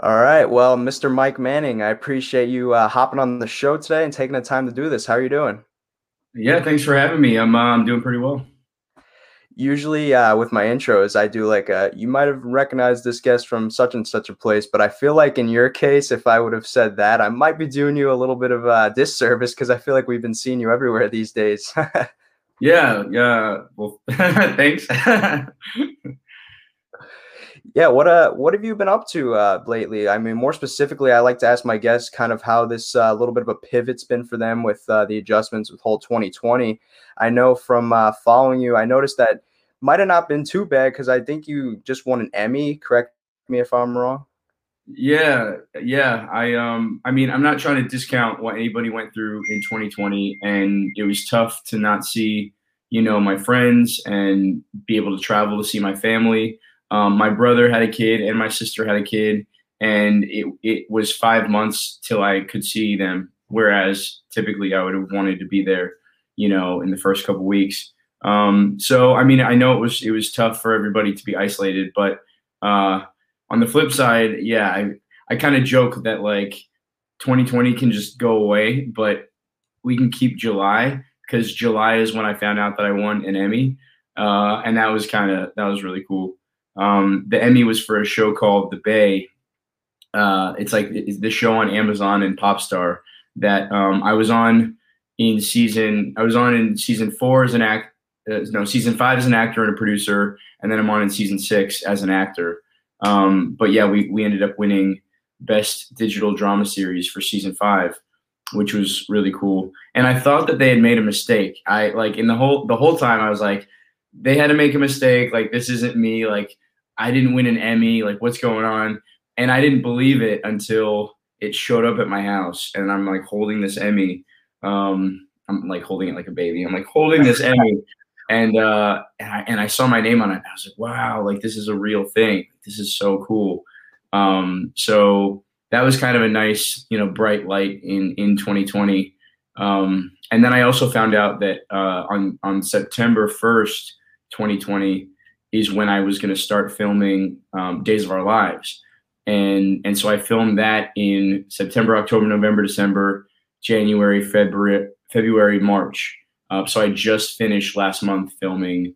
All right. Well, Mr. Mike Manning, I appreciate you uh, hopping on the show today and taking the time to do this. How are you doing? Yeah, thanks for having me. I'm uh, I'm doing pretty well. Usually, uh, with my intros, I do like a, you might have recognized this guest from such and such a place, but I feel like in your case, if I would have said that, I might be doing you a little bit of a disservice because I feel like we've been seeing you everywhere these days. yeah. Yeah. Well, thanks. Yeah, what uh, what have you been up to uh, lately? I mean, more specifically, I like to ask my guests kind of how this uh, little bit of a pivot's been for them with uh, the adjustments with whole 2020. I know from uh, following you, I noticed that might have not been too bad because I think you just won an Emmy. Correct me if I'm wrong. Yeah, yeah. I um, I mean, I'm not trying to discount what anybody went through in 2020, and it was tough to not see, you know, my friends and be able to travel to see my family. Um, my brother had a kid and my sister had a kid, and it, it was five months till I could see them. Whereas typically I would have wanted to be there, you know, in the first couple weeks. Um, so I mean, I know it was it was tough for everybody to be isolated, but uh, on the flip side, yeah, I I kind of joke that like 2020 can just go away, but we can keep July because July is when I found out that I won an Emmy, uh, and that was kind of that was really cool. Um, the Emmy was for a show called The Bay. Uh, it's like it's the show on Amazon and Popstar that um, I was on in season. I was on in season four as an act. Uh, no, season five as an actor and a producer, and then I'm on in season six as an actor. Um, but yeah, we we ended up winning best digital drama series for season five, which was really cool. And I thought that they had made a mistake. I like in the whole the whole time I was like, they had to make a mistake. Like this isn't me. Like I didn't win an Emmy. Like, what's going on? And I didn't believe it until it showed up at my house, and I'm like holding this Emmy. Um, I'm like holding it like a baby. I'm like holding this Emmy, and uh, and I, and I saw my name on it. I was like, wow, like this is a real thing. This is so cool. Um, so that was kind of a nice, you know, bright light in in 2020. Um, and then I also found out that uh, on on September 1st, 2020, is when I was going to start filming um, Days of Our Lives, and and so I filmed that in September, October, November, December, January, February, February, March. Uh, so I just finished last month filming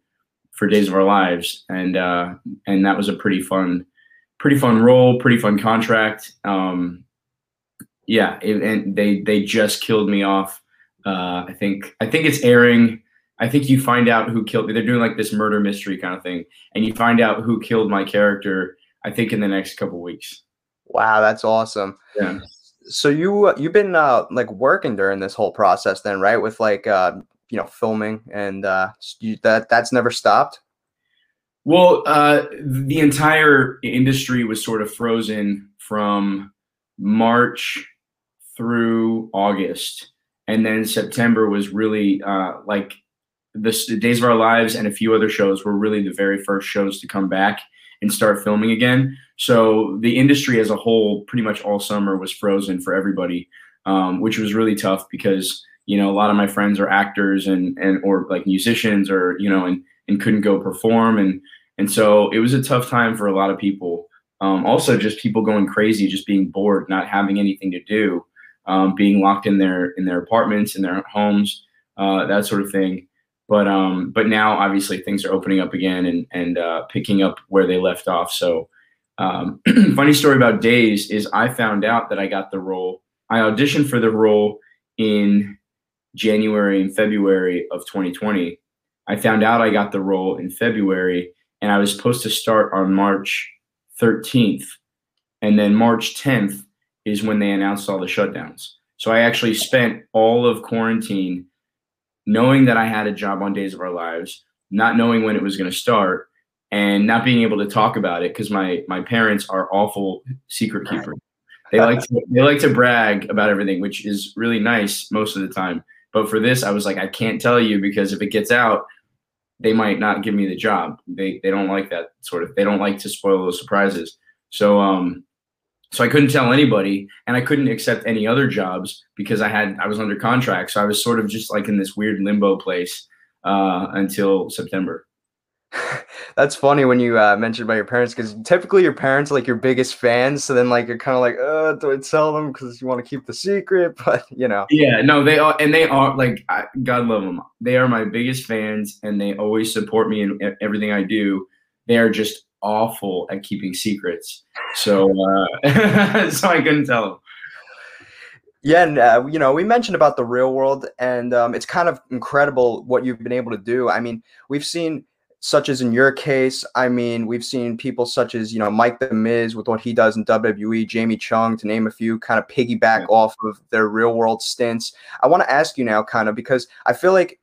for Days of Our Lives, and uh, and that was a pretty fun, pretty fun role, pretty fun contract. Um, yeah, it, and they they just killed me off. Uh, I think I think it's airing I think you find out who killed. They're doing like this murder mystery kind of thing, and you find out who killed my character. I think in the next couple weeks. Wow, that's awesome. Yeah. So you you've been uh, like working during this whole process, then, right? With like uh, you know filming and uh, you, that that's never stopped. Well, uh, the entire industry was sort of frozen from March through August, and then September was really uh, like the, Days of Our Lives and a few other shows were really the very first shows to come back and start filming again. So the industry as a whole, pretty much all summer, was frozen for everybody, um, which was really tough because you know a lot of my friends are actors and and or like musicians or you know and and couldn't go perform and and so it was a tough time for a lot of people. Um, also, just people going crazy, just being bored, not having anything to do, um, being locked in their in their apartments, in their homes, uh, that sort of thing. But um, but now obviously things are opening up again and and uh, picking up where they left off. So um, funny story about Days is I found out that I got the role. I auditioned for the role in January and February of 2020. I found out I got the role in February, and I was supposed to start on March 13th, and then March 10th is when they announced all the shutdowns. So I actually spent all of quarantine knowing that I had a job on Days of Our Lives, not knowing when it was going to start, and not being able to talk about it because my my parents are awful secret keepers. They like to, they like to brag about everything, which is really nice most of the time. But for this, I was like, I can't tell you because if it gets out, they might not give me the job. They they don't like that sort of. They don't like to spoil those surprises. So um, so I couldn't tell anybody, and I couldn't accept any other jobs because I had I was under contract. So I was sort of just like in this weird limbo place uh, until September. That's funny when you uh, mentioned about your parents because typically your parents are like your biggest fans. So then like you're kind of like, uh, do I tell them because you want to keep the secret? But you know, yeah, no, they are, and they are like, I, God love them. They are my biggest fans, and they always support me in everything I do. They are just awful at keeping secrets, so uh, so I couldn't tell them. Yeah, and uh, you know, we mentioned about the real world, and um, it's kind of incredible what you've been able to do. I mean, we've seen such as in your case, I mean, we've seen people such as, you know, Mike the Miz with what he does in WWE, Jamie Chung, to name a few, kind of piggyback yeah. off of their real world stints. I want to ask you now, kind of, because I feel like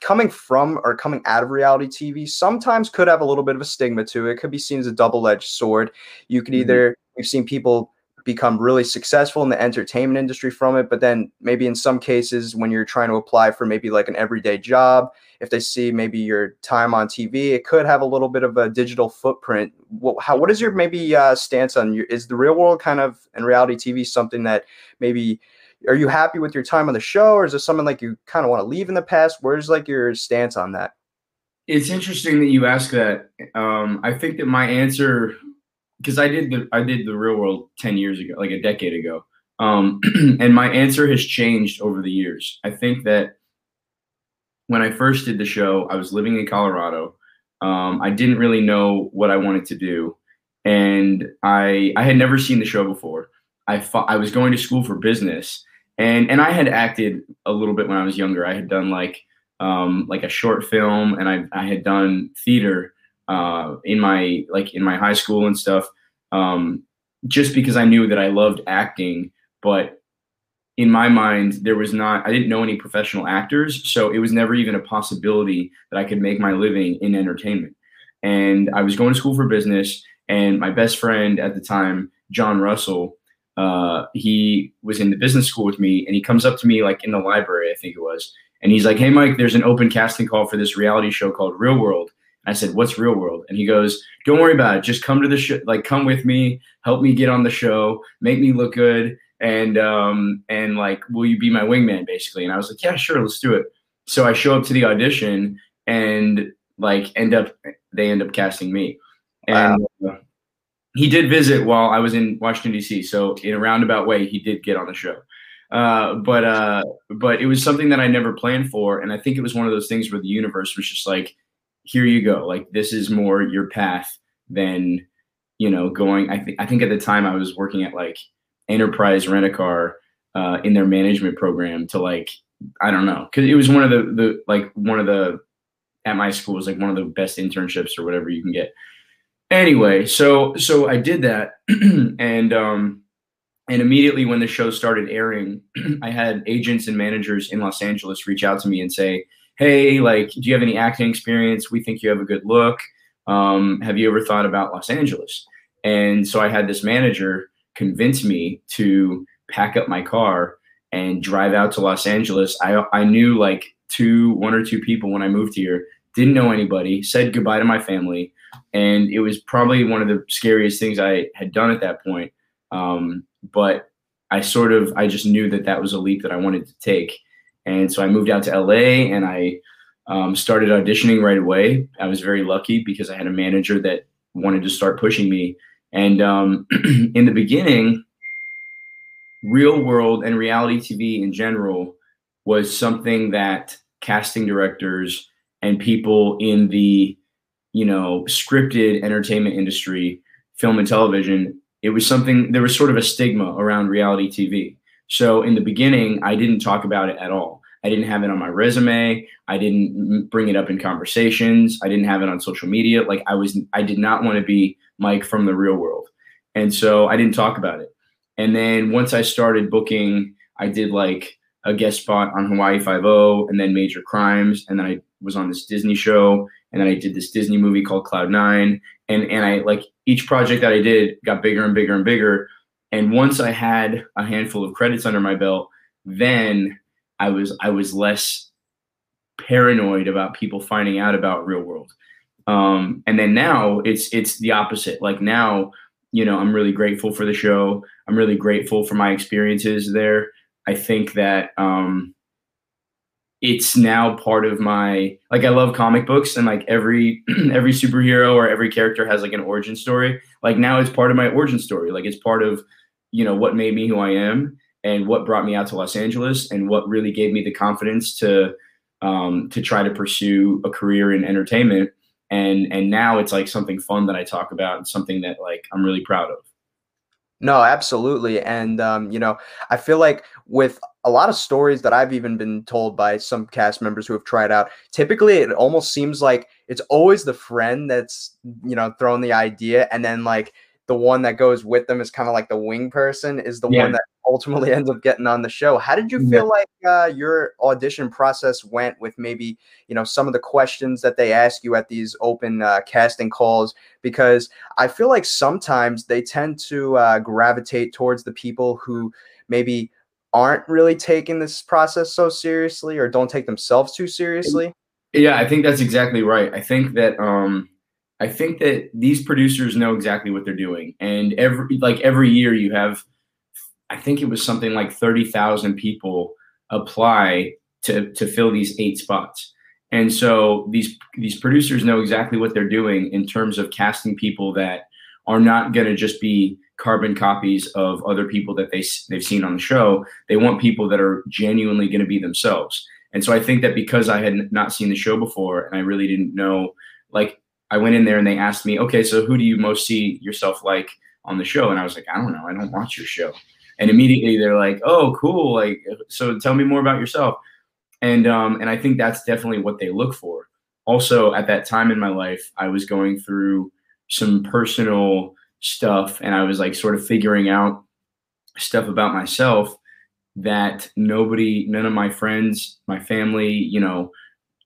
coming from or coming out of reality TV sometimes could have a little bit of a stigma to it. it could be seen as a double edged sword. You could mm-hmm. either, we've seen people become really successful in the entertainment industry from it. But then maybe in some cases, when you're trying to apply for maybe like an everyday job, if they see maybe your time on TV, it could have a little bit of a digital footprint. What, how, what is your maybe uh, stance on your, is the real world kind of and reality TV something that maybe, are you happy with your time on the show or is it something like you kind of want to leave in the past? Where's like your stance on that? It's interesting that you ask that. Um, I think that my answer because I did the I did the real world ten years ago, like a decade ago, um, and my answer has changed over the years. I think that when I first did the show, I was living in Colorado. Um, I didn't really know what I wanted to do, and I I had never seen the show before. I I was going to school for business, and and I had acted a little bit when I was younger. I had done like um, like a short film, and I I had done theater uh, in my like in my high school and stuff, um, just because I knew that I loved acting. But in my mind, there was not I didn't know any professional actors, so it was never even a possibility that I could make my living in entertainment. And I was going to school for business, and my best friend at the time, John Russell, uh, he was in the business school with me, and he comes up to me like in the library, I think it was, and he's like, "Hey, Mike, there's an open casting call for this reality show called Real World." I said, "What's real world?" And he goes, "Don't worry about it. Just come to the show. Like, come with me. Help me get on the show. Make me look good. And um and like, will you be my wingman, basically?" And I was like, "Yeah, sure. Let's do it." So I show up to the audition, and like, end up they end up casting me. And wow. He did visit while I was in Washington D.C. So in a roundabout way, he did get on the show. Uh, but uh, but it was something that I never planned for, and I think it was one of those things where the universe was just like, here you go. Like this is more your path than you know going. I think I think at the time I was working at like Enterprise Rent a Car uh, in their management program to like I don't know because it was one of the the like one of the at my school was like one of the best internships or whatever you can get. Anyway, so so I did that and um and immediately when the show started airing, I had agents and managers in Los Angeles reach out to me and say, hey, like, do you have any acting experience? We think you have a good look. Um, have you ever thought about Los Angeles? And so I had this manager convince me to pack up my car and drive out to Los Angeles. I, I knew like two, one or two people when I moved here, didn't know anybody, said goodbye to my family. And it was probably one of the scariest things I had done at that point. Um, but I sort of, I just knew that that was a leap that I wanted to take. And so I moved out to LA and I um, started auditioning right away. I was very lucky because I had a manager that wanted to start pushing me. And um, in the beginning, real world and reality TV in general was something that casting directors and people in the you know scripted entertainment industry film and television it was something there was sort of a stigma around reality tv so in the beginning, I didn't talk about it at all. I didn't have it on my resume. I didn't bring it up in conversations. I didn't have it on social media. Like I was, I did not want to be Mike from the real world. And so I didn't talk about it. And then once I started booking, I did like a guest spot on Hawaii Five O, and then Major Crimes, and then I was on this Disney show, and then I did this Disney movie called Cloud Nine, and and I like each project that I did got bigger and bigger and bigger and once I had a handful of credits under my belt, then I was I was less paranoid about people finding out about real world. Um, and then now it's it's the opposite. Like now, you know, I'm really grateful for the show. I'm really grateful for my experiences there. I think that um, it's now part of my like I love comic books and like every every superhero or every character has like an origin story. Like now it's part of my origin story. Like it's part of you know what made me who I am and what brought me out to Los Angeles and what really gave me the confidence to um, to try to pursue a career in entertainment. And and now it's like something fun that I talk about and something that like I'm really proud of. No, absolutely. And, um, you know, I feel like with a lot of stories that I've even been told by some cast members who have tried out, typically it almost seems like it's always the friend that's, you know, throwing the idea. And then, like, the one that goes with them is kind of like the wing person is the yeah. one that ultimately ends up getting on the show. How did you feel yeah. like uh, your audition process went with maybe you know some of the questions that they ask you at these open uh, casting calls? Because I feel like sometimes they tend to uh, gravitate towards the people who maybe aren't really taking this process so seriously or don't take themselves too seriously. Yeah, I think that's exactly right. I think that um, I think that these producers know exactly what they're doing, and every like every year you have, I think it was something like thirty thousand people apply to to fill these eight spots, and so these these producers know exactly what they're doing in terms of casting people that are not going to just be carbon copies of other people that they they've seen on the show. They want people that are genuinely going to be themselves. And so I think that because I had not seen the show before and I really didn't know like I went in there and they asked me, okay, so who do you most see yourself like on the show? And I was like, I don't know. I don't watch your show. And immediately they're like, oh, cool. Like, so tell me more about yourself. And, um, and I think that's definitely what they look for. Also, at that time in my life, I was going through some personal stuff and I was like sort of figuring out stuff about myself that nobody, none of my friends, my family, you know,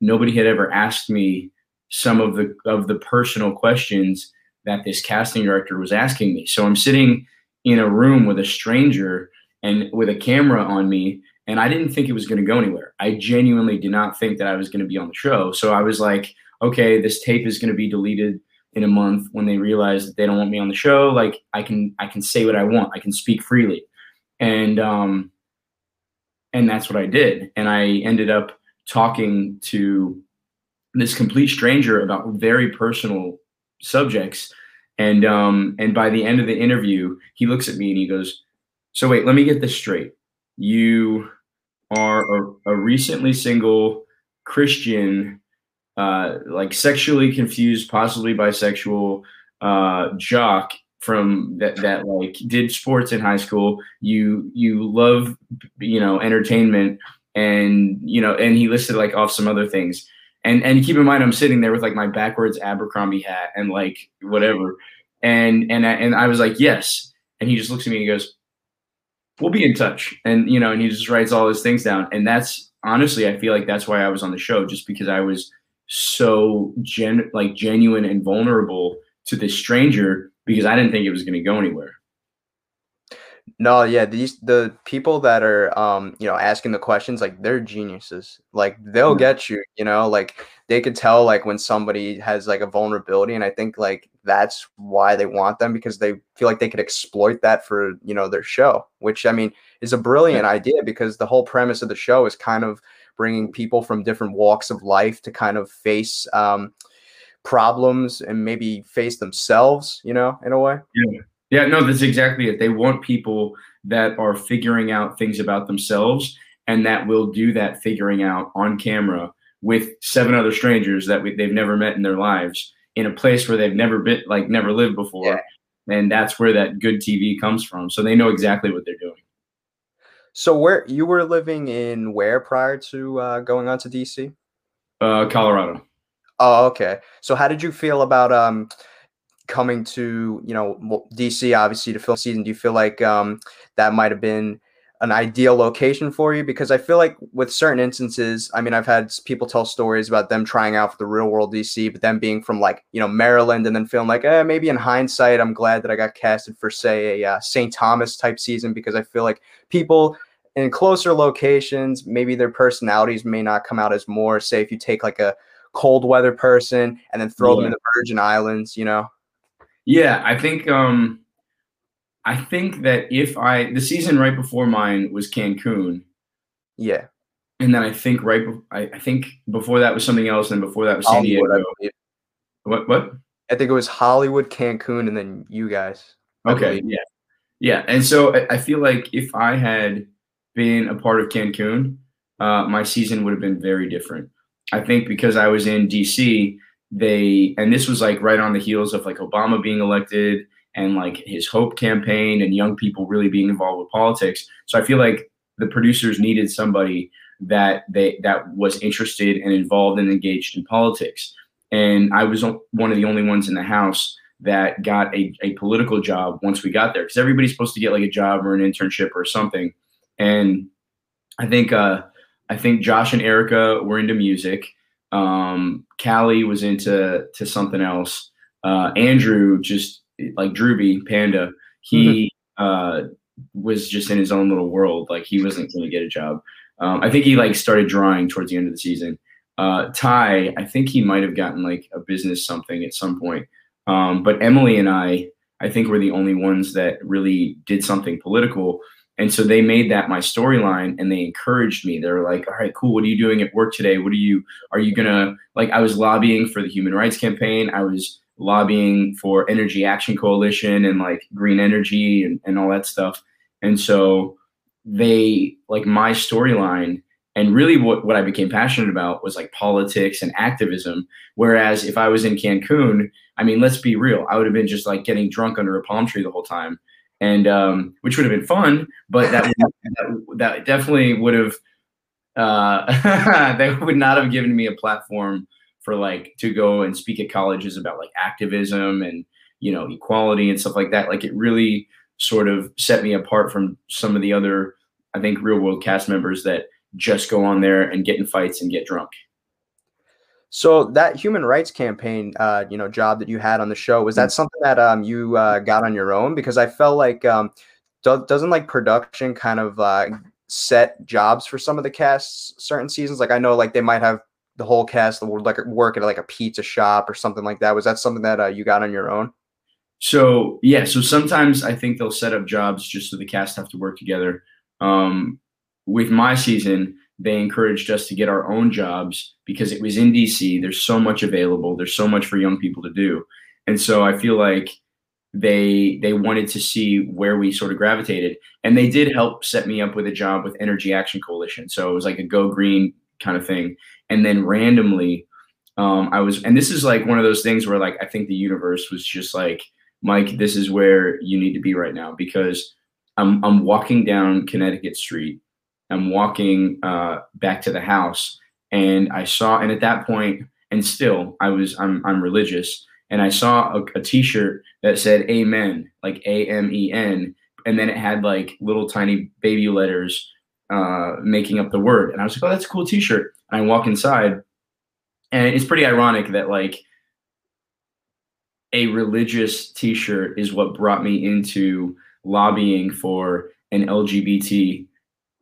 nobody had ever asked me some of the of the personal questions that this casting director was asking me. So I'm sitting in a room with a stranger and with a camera on me and I didn't think it was going to go anywhere. I genuinely did not think that I was going to be on the show. So I was like, okay, this tape is going to be deleted in a month when they realize that they don't want me on the show. Like I can I can say what I want. I can speak freely. And um and that's what I did. And I ended up talking to this complete stranger about very personal subjects. And um, and by the end of the interview, he looks at me and he goes, "So wait, let me get this straight. You are a, a recently single Christian, uh, like sexually confused, possibly bisexual uh, jock from that that like did sports in high school. You you love you know entertainment." And you know, and he listed like off some other things and and keep in mind I'm sitting there with like my backwards Abercrombie hat and like whatever, and and and I was like yes, and he just looks at me and he goes, "We'll be in touch," and you know, and he just writes all his things down, and that's honestly I feel like that's why I was on the show just because I was so gen like genuine and vulnerable to this stranger because I didn't think it was going to go anywhere. No, yeah, these the people that are um, you know, asking the questions like they're geniuses. Like they'll get you, you know, like they could tell like when somebody has like a vulnerability and I think like that's why they want them because they feel like they could exploit that for, you know, their show, which I mean is a brilliant idea because the whole premise of the show is kind of bringing people from different walks of life to kind of face um problems and maybe face themselves, you know, in a way. Yeah. Yeah, no, that's exactly it. They want people that are figuring out things about themselves and that will do that figuring out on camera with seven other strangers that we, they've never met in their lives in a place where they've never been, like never lived before. Yeah. And that's where that good TV comes from. So they know exactly what they're doing. So where you were living in where prior to uh, going on to DC? Uh, Colorado. Oh, okay. So how did you feel about um, coming to you know DC obviously to fill season? Do you feel like um, that might have been an ideal location for you? Because I feel like with certain instances, I mean, I've had people tell stories about them trying out for the real world DC, but them being from like you know Maryland and then feeling like, eh, maybe in hindsight, I'm glad that I got casted for say a uh, St. Thomas type season because I feel like people in closer locations, maybe their personalities may not come out as more. Say if you take like a cold weather person and then throw yeah. them in the Virgin Islands, you know. Yeah, I think um I think that if I the season right before mine was Cancun. Yeah. and then I think right, I, I think before that was something else, and before that was San Diego. What? What? I think it was Hollywood, Cancun, and then you guys. Okay. Yeah. Yeah. And so I, I feel like if I had been a part of Cancun, uh, my season would have been very different. I think because I was in DC, they and this was like right on the heels of like Obama being elected and like his Hope campaign and young people really being involved with politics. So I feel like the producers needed somebody that they that was interested and involved and engaged in politics. And I was one of the only ones in the house that got a, a political job once we got there because everybody's supposed to get like a job or an internship or something. And I think uh, I think Josh and Erika were into music. Um, Callie was into to something else. Uh, Andrew just like Drewby Panda, he mm-hmm. uh, was just in his own little world. Like he wasn't going to get a job. Um, I think he like started drawing towards the end of the season. Uh, Ty, I think he might have gotten like a business something at some point. Um, but Emily and I, I think we're the only ones that really did something political. And so they made that my storyline and they encouraged me. They were like, all right, cool. What are you doing at work today? What are you, are you going to, like, I was lobbying for the human rights campaign. I was lobbying for Energy Action Coalition and like green energy and, and all that stuff. And so they, like, my storyline and really what, what I became passionate about was like politics and activism. Whereas if I was in Cancun, I mean, let's be real, I would have been just like getting drunk under a palm tree the whole time and um, which would have been fun, but that that, that, definitely would have uh, they would not have given me a platform for like to go and speak at colleges about like activism and you know equality and stuff like that. Like it really sort of set me apart from some of the other I think real world cast members that just go on there and get in fights and get drunk. So that human rights campaign, uh, you know, job that you had on the show was that mm. something that um, you uh, got on your own? Because I felt like um, do- doesn't like production kind of uh, set jobs for some of the casts certain seasons. Like I know like they might have the whole cast that would like work at like a pizza shop or something like that. Was that something that uh, you got on your own? So yeah, so sometimes I think they'll set up jobs just so the cast have to work together. Um, with my season, they encouraged us to get our own jobs because it was in DC. There's so much available. There's so much for young people to do. And so I feel like they they wanted to see where we sort of gravitated. And they did help set me up with a job with Energy Action Coalition. So it was like a go green kind of thing. And then randomly um, I was and this is like one of those things where like I think the universe was just like, Mike, this is where you need to be right now because I'm I'm walking down Connecticut Street I'm walking uh, back to the house, and I saw, and at that point, and still, I was, I'm, I'm religious, and I saw a a T-shirt that said "Amen," like A M E N, and then it had like little tiny baby letters uh, making up the word, and I was like, "Oh, that's a cool T-shirt." And I walk inside, and it's pretty ironic that like a religious T-shirt is what brought me into lobbying for an LGBT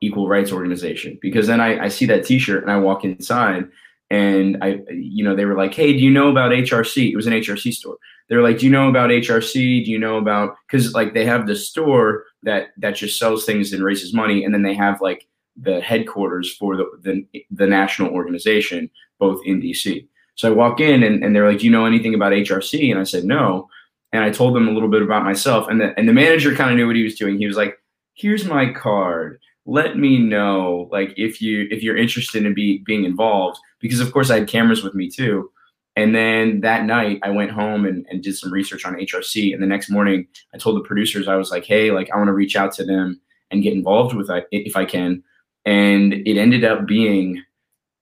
equal rights organization because then I, I see that t-shirt and I walk inside and I, you know, they were like, Hey, do you know about HRC? It was an HRC store. They're like, do you know about HRC? Do you know about, cause like they have the store that, that just sells things and raises money. And then they have like the headquarters for the, the, the national organization, both in DC. So I walk in and, and they're like, do you know anything about HRC? And I said, no. And I told them a little bit about myself. And the, and the manager kind of knew what he was doing. He was like, here's my card let me know like if you if you're interested in be being involved because of course I had cameras with me too. And then that night I went home and, and did some research on HRC. And the next morning I told the producers I was like, hey, like I want to reach out to them and get involved with it if I can. And it ended up being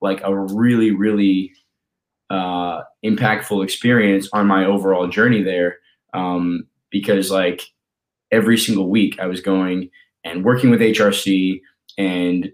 like a really, really uh, impactful experience on my overall journey there. Um, because like every single week I was going and working with HRC and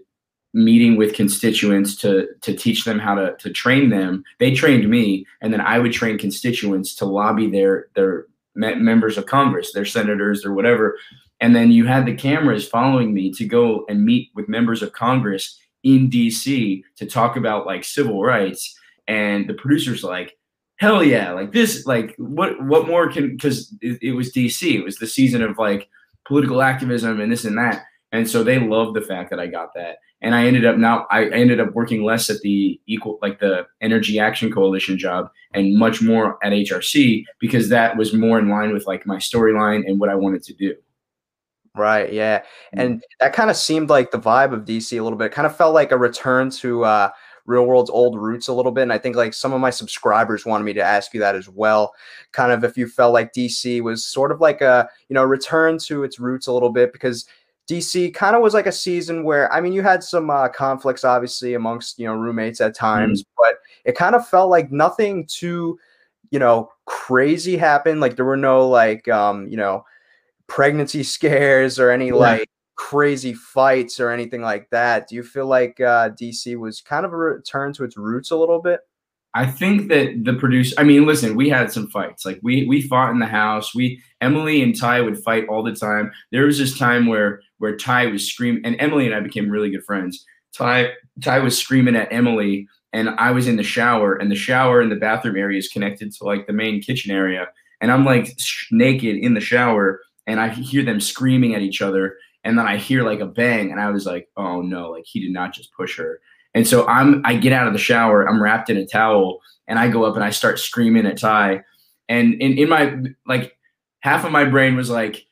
meeting with constituents to to teach them how to to train them. They trained me, and then I would train constituents to lobby their their members of Congress, their senators, or whatever. And then you had the cameras following me to go and meet with members of Congress in DC to talk about like civil rights. And the producers like, hell yeah, like this, like what what more can because it, it was DC. It was the season of like political activism and this and that. and so they loved the fact that I got that. And I ended up now I ended up working less at the equal like the Energy Action Coalition job and much more at HRC because that was more in line with like my storyline and what I wanted to do. Right. Yeah. And that kind of seemed like the vibe of DC a little bit. It kind of felt like a return to uh, real world's old roots a little bit. And I think like some of my subscribers wanted me to ask you that as well. Kind of if you felt like DC was sort of like a, you know, return to its roots a little bit because DC kind of was like a season where I mean you had some uh, conflicts obviously amongst you know roommates at times, mm-hmm. but it kind of felt like nothing too you know crazy happened. Like there were no like um you know pregnancy scares or any yeah. like crazy fights or anything like that. Do you feel like uh, DC was kind of a return to its roots a little bit? I think that the producer. I mean, listen, we had some fights. Like we we fought in the house. We Emily and Ty would fight all the time. There was this time where where Ty was screaming, and Emily and I became really good friends. Ty Ty was screaming at Emily, and I was in the shower, and the shower and the bathroom area is connected to like the main kitchen area, and I'm like naked in the shower, and I hear them screaming at each other, and then I hear like a bang, and I was like, oh no, like he did not just push her and so I'm I get out of the shower, I'm wrapped in a towel, and I go up and I start screaming at Ty. And in, in my like half of my brain was like,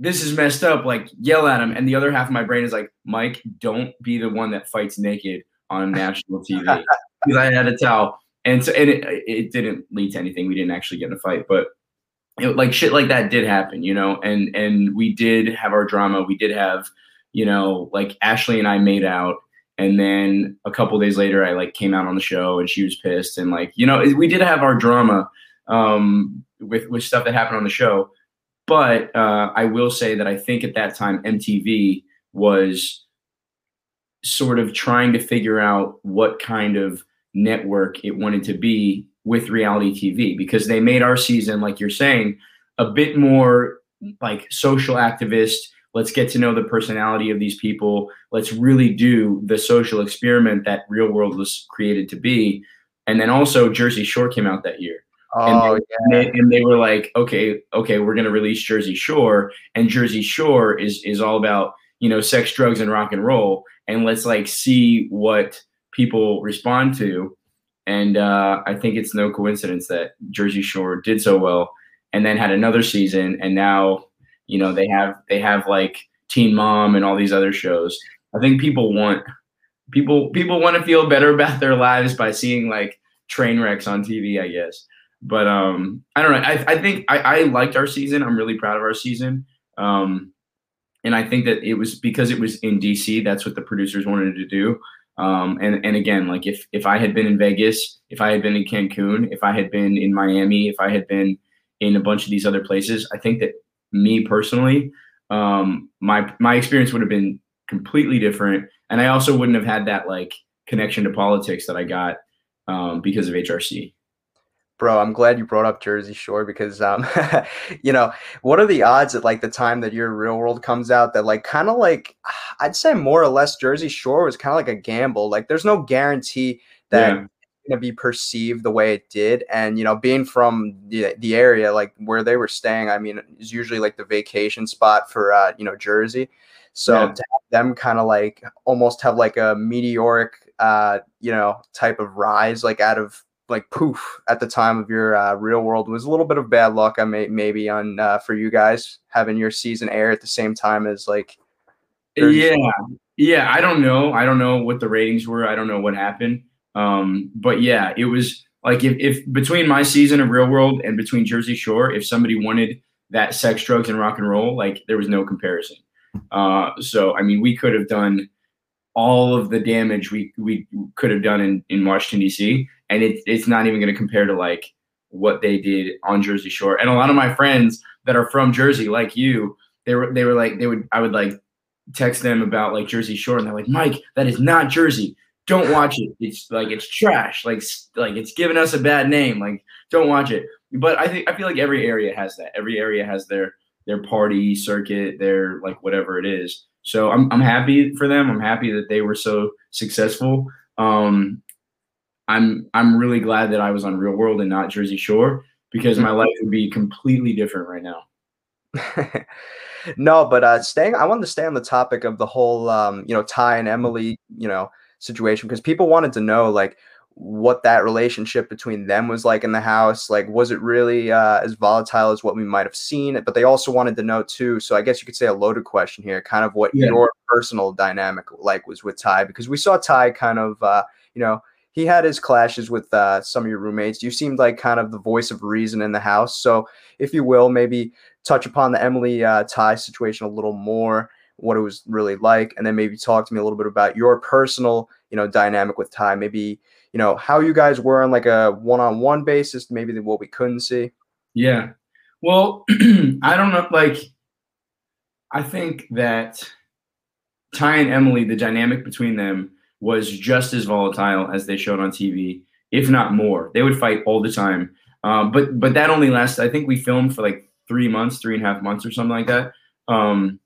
this is messed up, like yell at him. And the other half of my brain is like, Mike, don't be the one that fights naked on national TV. because I had a towel. And so and it, it didn't lead to anything. We didn't actually get in a fight, but it, like shit like that did happen, you know, and and we did have our drama. We did have, you know, like Ashley and I made out. And then a couple days later i like came out on the show and she was pissed. And like you know we did have our drama um, with with stuff that happened on the show. But uh, i will say that i think at that time mtv was sort of trying to figure out what kind of network it wanted to be with reality tv because they made our season like you're saying a bit more like social activist. Let's get to know the personality of these people. Let's really do the social experiment that real world was created to be. And then also jersey shore came out that year. Oh, and, they, oh, yeah. and they were like okay okay we're going to release jersey shore and jersey shore is is all about you know sex drugs and rock and roll. And let's like see what people respond to and uh, i think it's no coincidence that jersey shore did so well and then had another season. And now you know they have they have like teen mom and all these other shows. I think people want people people want to feel better about their lives by seeing like train wrecks on tv i guess. But um i don't know. I, I think I, I liked our season. I'm really proud of our season. Um and i think that it was because it was in dc that's what the producers wanted to do um, and and again, like if if I had been in Vegas, if I had been in Cancun, if I had been in Miami, if I had been in a bunch of these other places, I think that me personally, um, my my experience would have been completely different, and I also wouldn't have had that like connection to politics that I got um, because of HRC. Bro, I'm glad you brought up Jersey Shore because, um, you know, what are the odds at like the time that your Real World comes out that like kind of like I'd say more or less Jersey Shore was kind of like a gamble. Like, there's no guarantee that yeah going to be perceived the way it did. And, you know, being from the, the area, like where they were staying, I mean, is usually like the vacation spot for, uh, you know, Jersey. So yeah. to have them kind of like almost have like a meteoric, uh, you know, type of rise, like out of like poof at the time of your uh, real world was a little bit of bad luck. I may maybe on uh, for you guys having your season air at the same time as like. Yeah, yeah. I don't know. I don't know what the ratings were. I don't know what happened. Um, but yeah, it was like if, if between my season of Real World and between Jersey Shore, if somebody wanted that sex, drugs, and rock and roll, like there was no comparison. Uh, so I mean, we could have done all of the damage we we could have done in, in Washington D.C. and it, it's not even going to compare to like what they did on Jersey Shore. And a lot of my friends that are from Jersey, like you, they were they were like they would I would like text them about like Jersey Shore, and they're like, Mike, that is not Jersey don't watch it. It's like it's trash. Like like it's giving us a bad name. Like don't watch it. But I think I feel like every area has that. Every area has their their party circuit, their like whatever it is. So I'm I'm happy for them. I'm happy that they were so successful. Um, I'm I'm really glad that I was on Real World and not Jersey Shore because my life would be completely different right now. no, but uh, staying, I wanted to stay on the topic of the whole, um, you know, Ty and Emily, you know, situation because people wanted to know like what that relationship between them was like in the house. Like, was it really uh, as volatile as what we might have seen? But they also wanted to know too. So I guess you could say a loaded question here, kind of what yeah. your personal dynamic like was with Ty because we saw Ty kind of, uh, you know, he had his clashes with uh, some of your roommates. You seemed like kind of the voice of reason in the house. So, if you will, maybe touch upon the Emily uh, Ty situation a little more, what it was really like, and then maybe talk to me a little bit about your personal, you know, dynamic with Ty. Maybe you know how you guys were on like a one-on-one basis. Maybe what we couldn't see. Yeah. Well, I don't know. Like, I think that Ty and Emily, the dynamic between them was just as volatile as they showed on TV, if not more. They would fight all the time. Um, but but that only lasted. I think we filmed for like three months, three and a half months, or something like that. Um,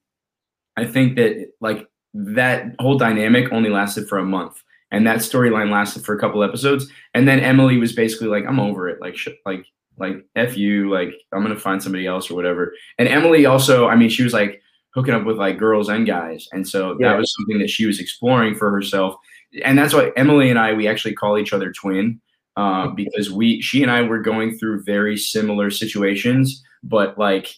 I think that like that whole dynamic only lasted for a month, and that storyline lasted for a couple episodes, and then Emily was basically like, "I'm over it," like sh- like like f you, like I'm gonna find somebody else or whatever. And Emily also, I mean, she was like hooking up with like girls and guys. And so yeah. that was something that she was exploring for herself. And that's why Emily and I, we actually call each other twin uh, because we, she and I were going through very similar situations, but like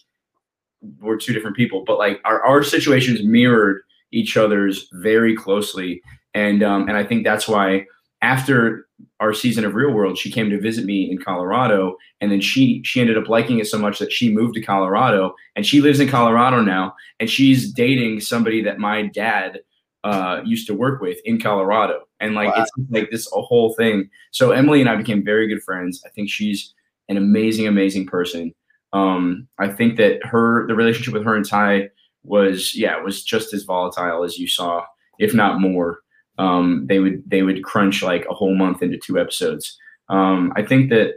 we're two different people, but like our, our situations mirrored each other's very closely. And, um, and I think that's why after our season of Real World, she came to visit me in Colorado, and then she she ended up liking it so much that she moved to Colorado, and she lives in Colorado now, and she's dating somebody that my dad uh, used to work with in Colorado, and like wow. it's like this a whole thing. So Emily and I became very good friends. I think she's an amazing, amazing person. Um, I think that her the relationship with her and Ty was yeah was just as volatile as you saw, if not more um, they would they would crunch like a whole month into two episodes. Um, I think that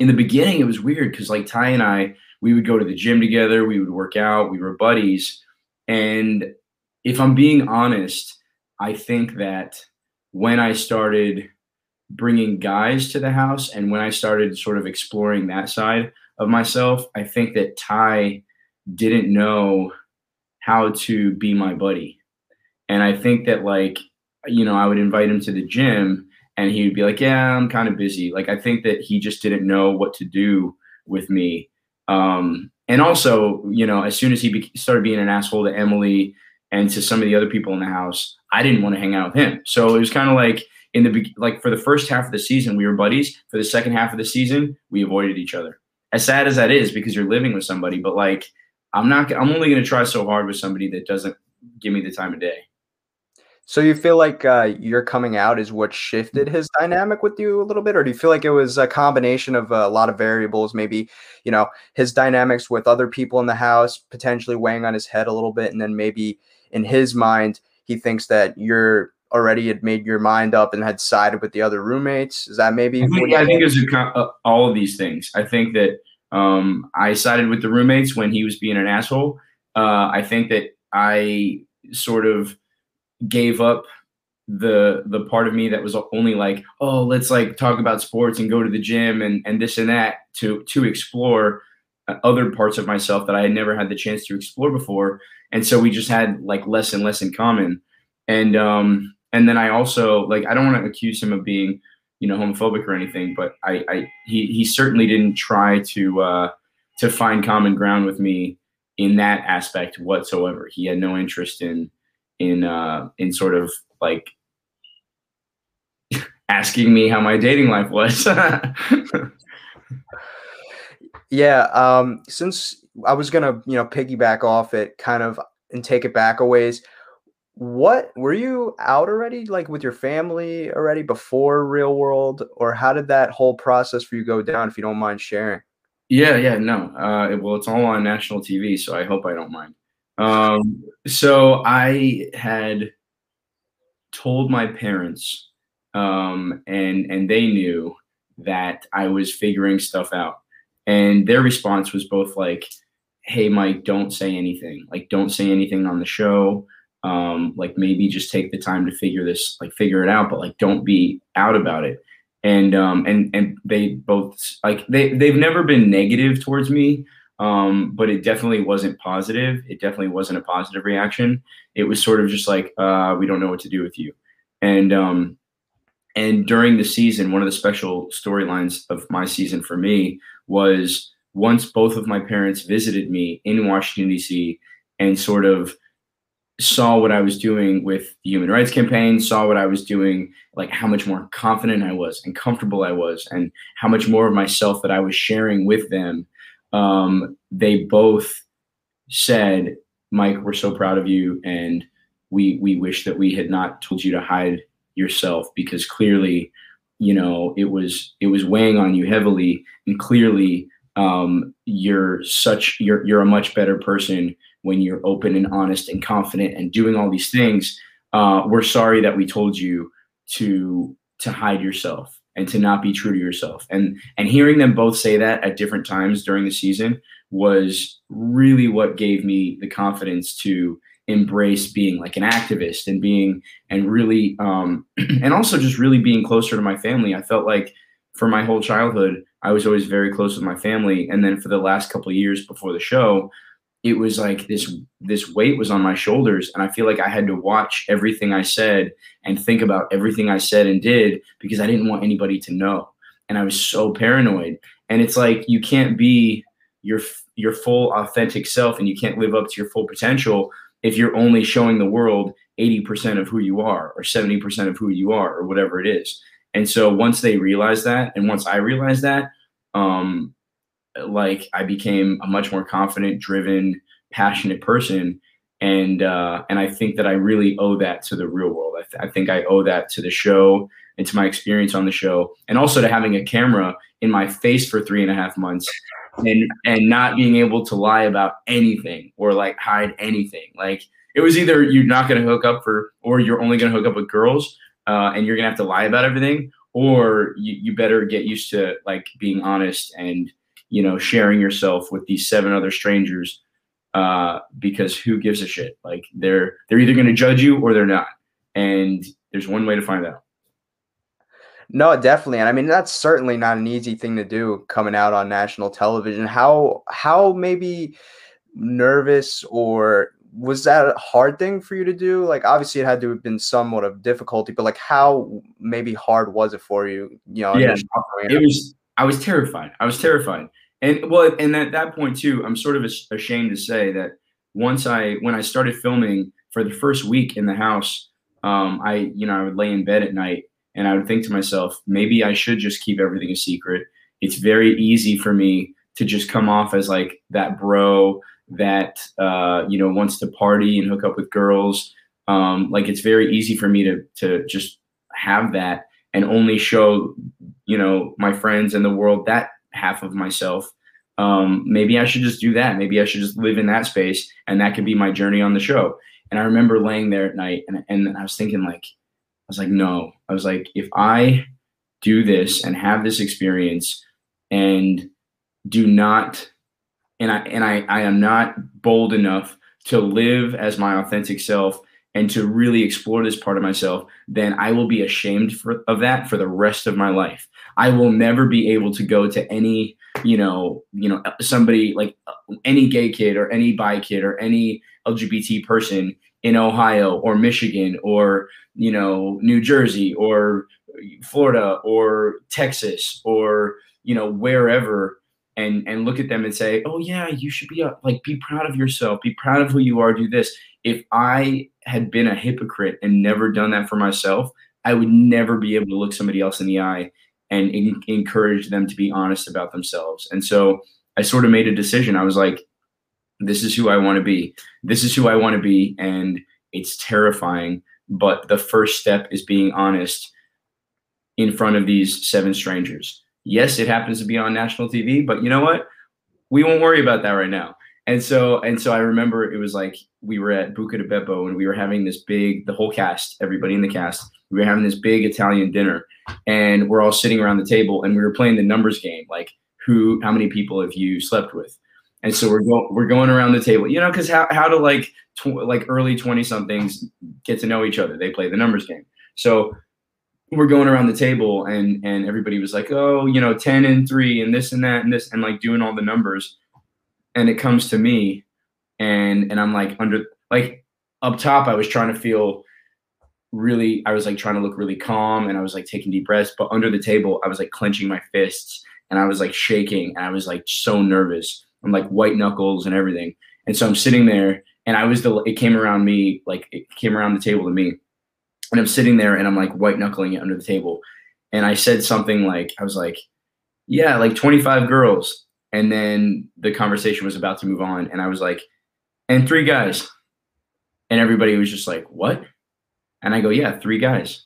in the beginning it was weird because like Ty and I we would go to the gym together, we would work out, we were buddies, and if I'm being honest, I think that when I started bringing guys to the house and when I started sort of exploring that side of myself, I think that Ty didn't know how to be my buddy. And I think that like you know, I would invite him to the gym and he would be like, "Yeah, I'm kind of busy." Like I think that he just didn't know what to do with me. Um, and also, you know, as soon as he be- started being an asshole to Emily and to some of the other people in the house, I didn't want to hang out with him. So it was kind of like in the be- like for the first half of the season we were buddies. For the second half of the season, we avoided each other. As sad as that is, because you're living with somebody, but like I'm not. I'm only going to try so hard with somebody that doesn't give me the time of day. So you feel like uh, your coming out is what shifted his dynamic with you a little bit, or do you feel like it was a combination of a lot of variables? Maybe you know his dynamics with other people in the house potentially weighing on his head a little bit, and then maybe in his mind he thinks that you're already had made your mind up and had sided with the other roommates. Is that maybe? I think, I think it's uh, all of these things. I think that um, I sided with the roommates when he was being an asshole. Uh, I think that I sort of gave up the the part of me that was only like oh let's like talk about sports and go to the gym and and this and that to to explore uh, other parts of myself that I had never had the chance to explore before. And so we just had like less and less in common. And um and then I also like I don't want to accuse him of being you know homophobic or anything but I I he he certainly didn't try to uh to find common ground with me in that aspect whatsoever. He had no interest in in uh, in sort of like asking me how my dating life was. yeah, um, since I was gonna you know piggyback off it, kind of and take it back a ways. What were you out already, like with your family already before Real World, or how did that whole process for you go down? If you don't mind sharing. Yeah, yeah, no. Uh, well, it's all on national TV, so I hope I don't mind. Um, so I had told my parents, um, and and they knew that I was figuring stuff out, and their response was both like, "Hey, Mike, don't say anything. Like, don't say anything on the show. Um, like, maybe just take the time to figure this, like, figure it out, but like, don't be out about it." And um, and and they both like they they've never been negative towards me Um, but it definitely wasn't positive. It definitely wasn't a positive reaction. It was sort of just like, uh, we don't know what to do with you. And um, and during the season, one of the special storylines of my season for me was once both of my parents visited me in Washington, D.C., and sort of saw what I was doing with the human rights campaign, saw what I was doing, like how much more confident I was and comfortable I was, and how much more of myself that I was sharing with them. Um, they both said, Mike, we're so proud of you. And we, we wish that we had not told you to hide yourself because clearly you know it was it was weighing on you heavily and clearly um, you're such you're you're a much better person when you're open and honest and confident and doing all these things uh, we're sorry that we told you to to hide yourself and to not be true to yourself. And and hearing them both say that at different times during the season was really what gave me the confidence to embrace being like an activist and being and really um and also just really being closer to my family. I felt like for my whole childhood i was always very close with my family. And then for the last couple years before the show it was like this this weight was on my shoulders and i feel like i had to watch everything i said and think about everything i said and did because i didn't want anybody to know and i was so paranoid and it's like you can't be your your full authentic self and you can't live up to your full potential if you're only showing the world 80% of who you are or 70% of who you are or whatever it is. And so once they realized that, and once I realized that, um, like I became a much more confident, driven, passionate person. And uh, and I think that I really owe that to the real world. I, th- I think I owe that to the show and to my experience on the show, and also to having a camera in my face for three and a half months and and not being able to lie about anything or like hide anything. Like it was either you're not going to hook up for, or you're only going to hook up with girls, uh, and you're going to have to lie about everything, or you, you better get used to like being honest and you know sharing yourself with these seven other strangers uh, because who gives a shit? Like they're they're either going to judge you or they're not, and there's one way to find out. No, definitely. And I mean that's certainly not an easy thing to do coming out on national television. How how maybe nervous or was that a hard thing for you to do? Like obviously it had to have been somewhat of difficulty, but like how maybe hard was it for you? You know, yeah, it was I was terrified. I was terrified. And well, and at that point too, I'm sort of ashamed to say that once I when I started filming for the first week in the house, um, I you know I would lay in bed at night and I would think to myself, maybe I should just keep everything a secret. It's very easy for me to just come off as like that bro that uh, you know wants to party and hook up with girls. Um, like it's very easy for me to to just have that and only show you know my friends and the world that half of myself. Um, maybe I should just do that. Maybe I should just live in that space, and that could be my journey on the show. And I remember laying there at night, and and I was thinking like, I was like, no. I was like, if I do this and have this experience and do not and I and I, I am not bold enough to live as my authentic self and to really explore this part of myself, then I will be ashamed for, of that for the rest of my life. I will never be able to go to any, you know, you know, somebody like uh, any gay kid or any bi kid or any LGBT person in Ohio or Michigan or you know New Jersey or Florida or Texas or you know wherever and and look at them and say oh yeah you should be a, uh, like be proud of yourself be proud of who you are do this if i had been a hypocrite and never done that for myself i would never be able to look somebody else in the eye and in, encourage them to be honest about themselves and so i sort of made a decision i was like this is who I want to be. This is who I want to be. And it's terrifying. But the first step is being honest in front of these seven strangers. Yes, it happens to be on national TV, but you know what? We won't worry about that right now. And so, and so I remember it was like we were at Buca Beppo and we were having this big, the whole cast, everybody in the cast, we were having this big Italian dinner and we're all sitting around the table and we were playing the numbers game. Like who, how many people have you slept with? And so we're going we're going around the table, you know, because how how to like tw- like early twenty somethings get to know each other? They play the numbers game. So we're going around the table, and and everybody was like, oh, you know, ten and three, and this and that and this, and like doing all the numbers. and it comes to me and and I'm like under like up top I was trying to feel really I was like trying to look really calm and I was like taking deep breaths but under the table I was like clenching my fists and I was like shaking and I was like so nervous. I'm like white knuckles and everything. And so I'm sitting there and I was the it came around me like it came around the table to me. And I'm sitting there and I'm like white knuckling it under the table. And I said something like I was like, yeah, like 25 girls. And then the conversation was about to move on and I was like, and three guys. And everybody was just like, what? And I go, yeah, three guys.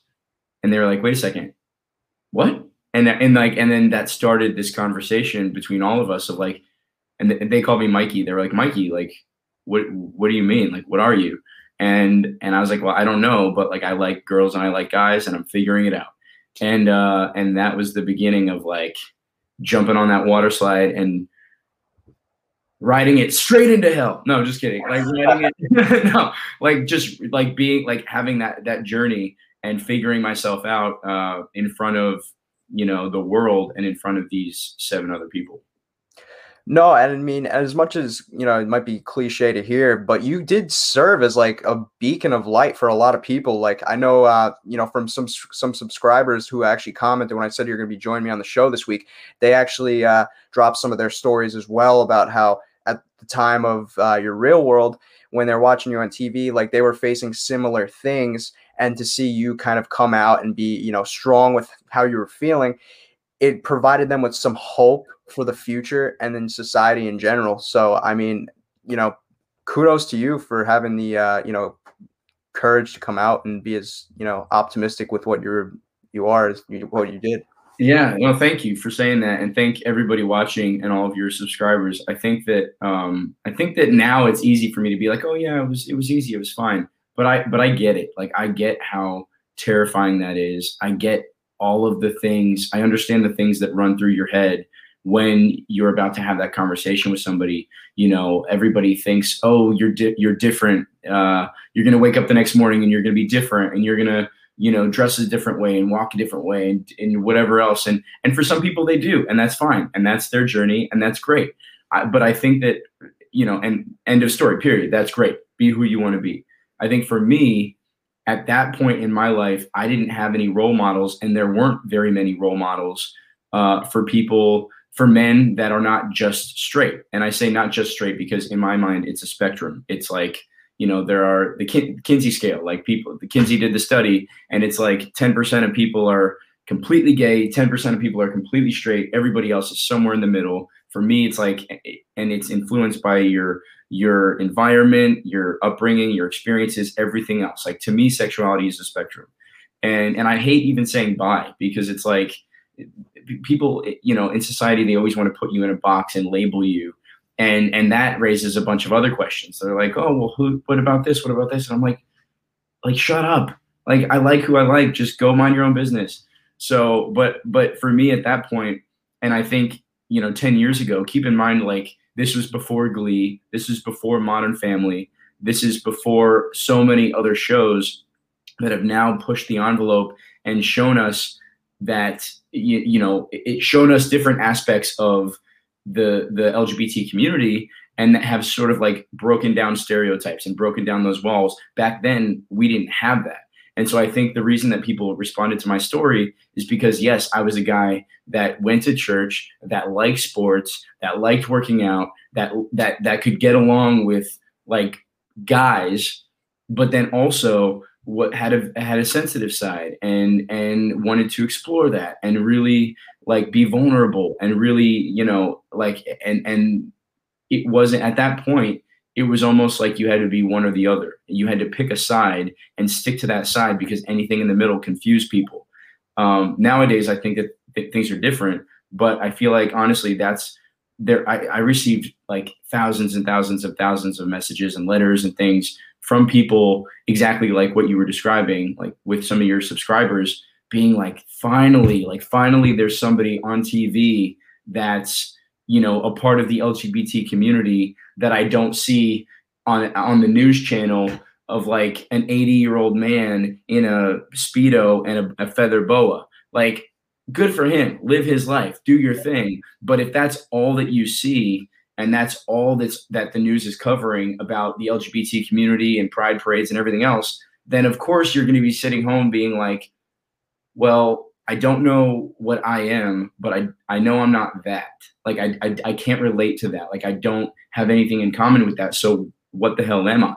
And they were like, wait a second. What? and and like and then that started this conversation between all of us of like and they called me mikey they were like mikey like what what do you mean like what are you and and i was like well i don't know but like i like girls and i like guys and i'm figuring it out. And uh and that was the beginning of like jumping on that water slide and riding it straight into hell. No just kidding. Like riding it no like just like being like having that that journey and figuring myself out uh in front of you know the world and in front of these seven other people no, and I mean, as much as you know, it might be cliche to hear, but you did serve as like a beacon of light for a lot of people. Like I know, uh, you know, from some some subscribers who actually commented when I said you're going to be joining me on the show this week, they actually uh, dropped some of their stories as well about how at the time of uh, your real world, when they're watching you on TV, like they were facing similar things, and to see you kind of come out and be, you know, strong with how you were feeling, it provided them with some hope for the future and then society in general. So, I mean, you know, kudos to you for having the, uh, you know, courage to come out and be as, you know, optimistic with what you're, you are, as you, what you did. Yeah, well, thank you for saying that, and thank everybody watching and all of your subscribers. I think that um, I think that now it's easy for me to be like, oh yeah, it was it was easy, it was fine but I but I get it. Like I get how terrifying that is. I get all of the things. I understand the things that run through your head when you're about to have that conversation with somebody. You know, everybody thinks, "Oh, you're di- you're different. Uh, you're gonna wake up the next morning and you're gonna be different, and you're gonna you know dress a different way and walk a different way and, and whatever else." And and for some people they do, and that's fine, and that's their journey, and that's great. I, but I think that you know, and end of story. Period. That's great. Be who you want to be. I think for me, at that point in my life, I didn't have any role models, and there weren't very many role models uh, for people, for men that are not just straight. And I say not just straight because in my mind, it's a spectrum. It's like, you know, there are the Kinsey scale, like people, the Kinsey did the study, and it's like 10% of people are completely gay, 10% of people are completely straight, everybody else is somewhere in the middle. For me, it's like, and it's influenced by your your environment, your upbringing, your experiences, everything else. Like to me, sexuality is a spectrum. And and I hate even saying bi because it's like people, you know, in society they always want to put you in a box and label you. And and that raises a bunch of other questions. They're like, "Oh, well, who what about this? What about this?" And I'm like, like shut up. Like I like who I like, just go mind your own business. So, but but for me at that point, and I think, you know, 10 years ago, keep in mind like this was before Glee. This is before Modern Family. This is before so many other shows that have now pushed the envelope and shown us that you, you know it shown us different aspects of the the LGBT community and that have sort of like broken down stereotypes and broken down those walls. Back then, we didn't have that. And so I think the reason that people responded to my story is because, yes, I was a guy that went to church, that liked sports, that liked working out, that that that could get along with like guys, but then also what had a had a sensitive side and and wanted to explore that and really like be vulnerable and really you know like and and it wasn't at that point it was almost like you had to be one or the other. You had to pick a side and stick to that side because anything in the middle confused people. Um, nowadays, I think that th- things are different, but I feel like honestly, that's there. I, I received like thousands and thousands of thousands of messages and letters and things from people exactly like what you were describing, like with some of your subscribers being like, finally, like finally, there's somebody on TV that's you know a part of the LGBT community that I don't see on on the news channel of like an 80 year old man in a speedo and a, a feather boa. Like, good for him. Live his life. Do your thing. But if that's all that you see, and that's all that's that the news is covering about the LGBT community and pride parades and everything else, then of course you're going to be sitting home being like, well, I don't know what I am, but I I know I'm not that. Like I, I I can't relate to that. Like I don't have anything in common with that. So what the hell am I?